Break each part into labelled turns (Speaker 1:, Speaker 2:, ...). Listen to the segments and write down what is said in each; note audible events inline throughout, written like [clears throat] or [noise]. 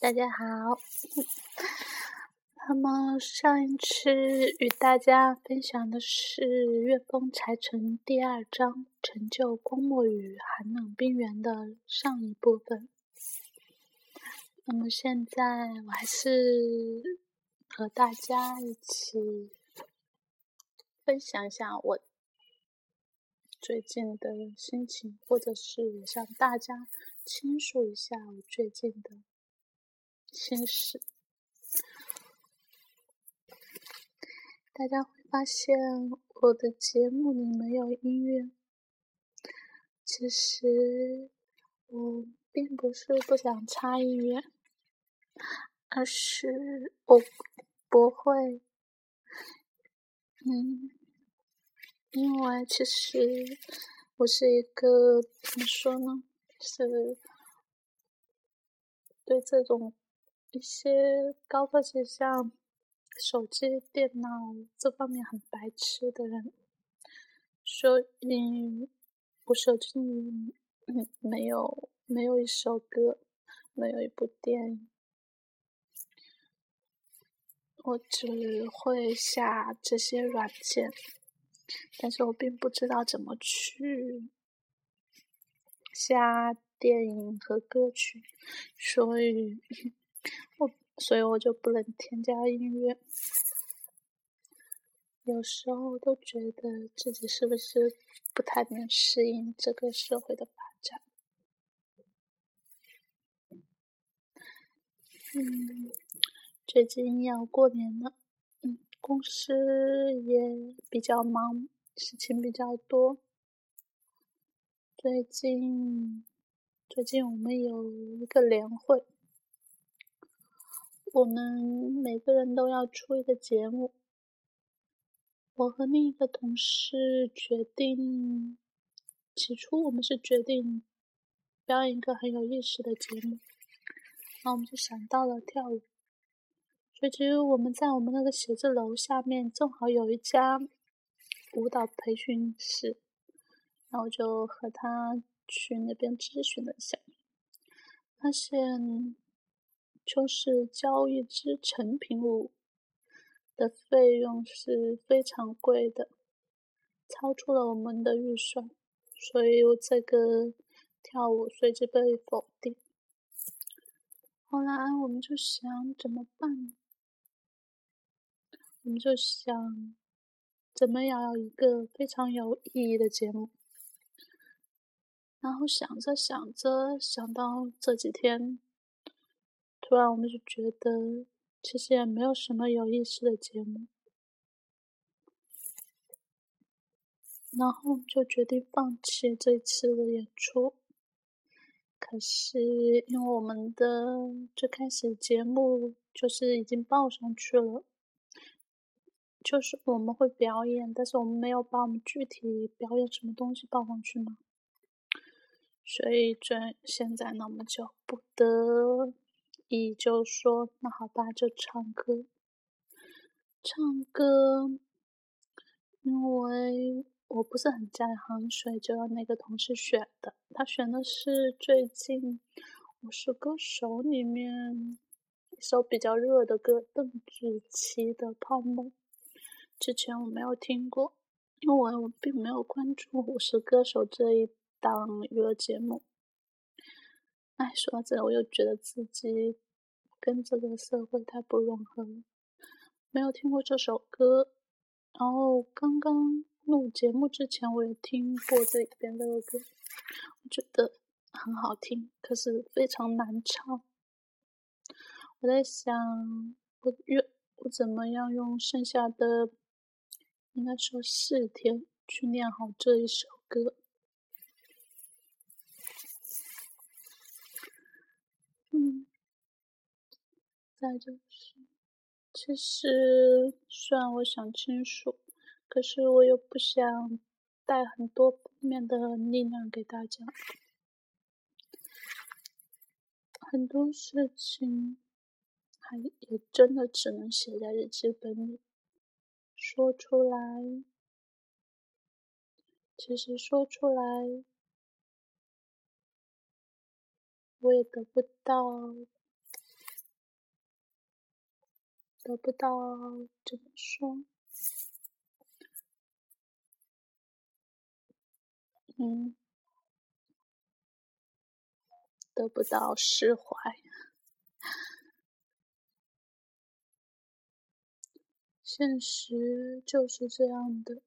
Speaker 1: 大家好，那么上一次与大家分享的是《月风柴城》第二章“成就光漠与寒冷冰原”的上一部分。那么现在我还是和大家一起分享一下我最近的心情，或者是向大家倾诉一下我最近的。心事，大家会发现我的节目里没有音乐。其实我并不是不想插音乐，而是我不会。嗯，因为其实我是一个怎么说呢？是对这种。一些高科技像手机、电脑这方面很白痴的人，所以我手机里没有没有一首歌，没有一部电影，我只会下这些软件，但是我并不知道怎么去下电影和歌曲，所以。我所以，我就不能添加音乐。有时候都觉得自己是不是不太能适应这个社会的发展。嗯，最近要过年了，嗯，公司也比较忙，事情比较多。最近，最近我们有一个年会。我们每个人都要出一个节目。我和另一个同事决定，起初我们是决定表演一个很有意思的节目，然后我们就想到了跳舞。所以，其实我们在我们那个写字楼下面正好有一家舞蹈培训室，然后就和他去那边咨询了一下，发现。就是教一支成品舞的费用是非常贵的，超出了我们的预算，所以这个跳舞随即被否定。后来我们就想怎么办？我们就想怎么样一个非常有意义的节目。然后想着想着，想到这几天。突然，我们就觉得其实也没有什么有意思的节目，然后就决定放弃这次的演出。可是，因为我们的最开始节目就是已经报上去了，就是我们会表演，但是我们没有把我们具体表演什么东西报上去嘛，所以这现在呢，我们就不得。一就说那好吧，就唱歌。唱歌，因为我不是很在行，所以就让那个同事选的。他选的是最近《我是歌手》里面一首比较热的歌，邓紫棋的《泡沫》。之前我没有听过，因为我并没有关注《我是歌手》这一档娱乐节目。哎，说到这，我又觉得自己跟这个社会太不融合了，没有听过这首歌。然后刚刚录节目之前，我也听过这边的歌，我觉得很好听，可是非常难唱。我在想，我用我怎么样用剩下的，应该说四天去练好这一首歌。嗯，再就是，其实虽然我想倾诉，可是我又不想带很多负面的力量给大家。很多事情，还也真的只能写在日记本里，说出来。其实说出来。我也得不到得不到怎么说？嗯，得不到释怀。现实就是这样的。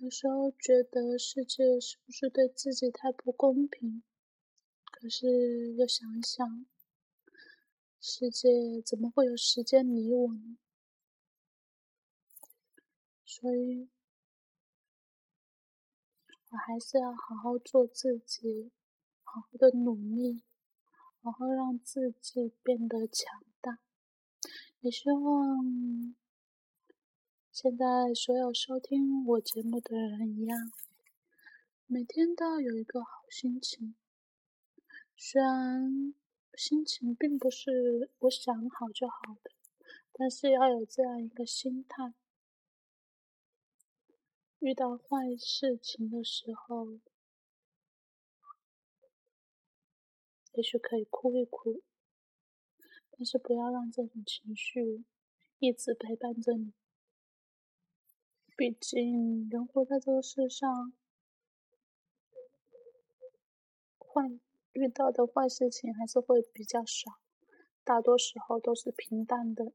Speaker 1: 有时候觉得世界是不是对自己太不公平？可是又想一想，世界怎么会有时间理我呢？所以，我还是要好好做自己，好好的努力，好好让自己变得强大。也希望。现在所有收听我节目的人一样，每天都要有一个好心情。虽然心情并不是我想好就好的，但是要有这样一个心态：遇到坏事情的时候，也许可以哭一哭，但是不要让这种情绪一直陪伴着你。毕竟，人活在这个世上，坏遇到的坏事情还是会比较少，大多时候都是平淡的。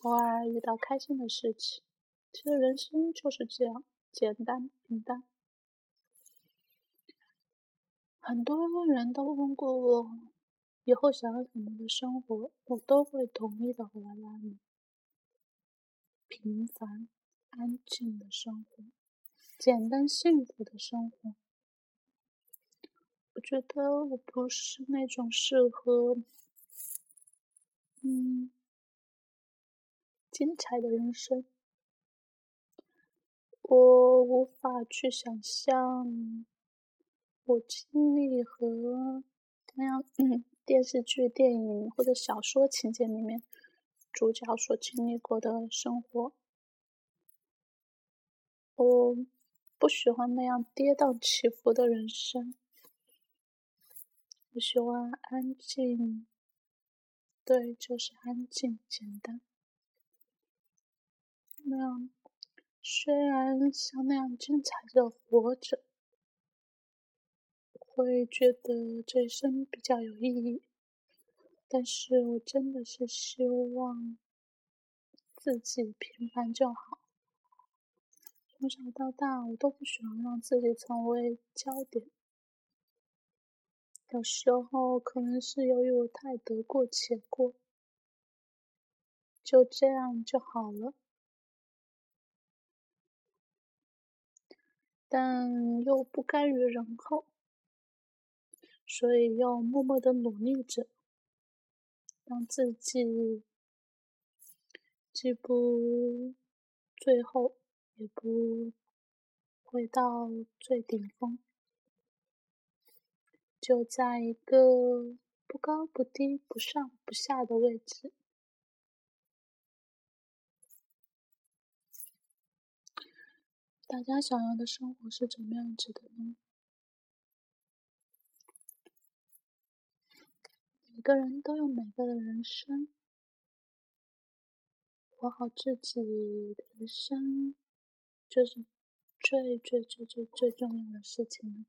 Speaker 1: 偶尔遇到开心的事情，其实人生就是这样简单平淡。很多人都问过我，以后想要怎么的生活，我都会统一的回答你：平凡。安静的生活，简单幸福的生活。我觉得我不是那种适合，嗯，精彩的人生。我无法去想象，我经历和那样 [clears throat] 电视剧、电影或者小说情节里面主角所经历过的生活。我不喜欢那样跌宕起伏的人生，我喜欢安静，对，就是安静简单。那样虽然像那样精彩的活着，会觉得这一生比较有意义，但是我真的是希望自己平凡就好。从小到大，我都不喜欢让自己成为焦点。有时候可能是由于我太得过且过，就这样就好了。但又不甘于人后，所以要默默的努力着，让自己既不最后。也不回到最顶峰，就在一个不高不低、不上不下的位置。大家想要的生活是怎么样子的呢？每个人都有每个的人生，活好自己的人生。这是最最最最最重要的事情。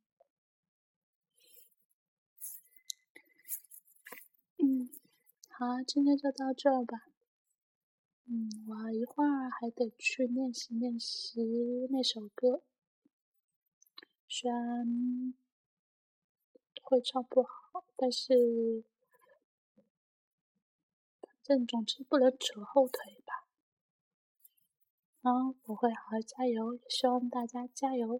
Speaker 1: 嗯，好，今天就到这吧。嗯，我一会儿还得去练习练习那首歌，虽然会唱不好，但是反正总之不能扯后腿吧。嗯，我会好好加油，也希望大家加油。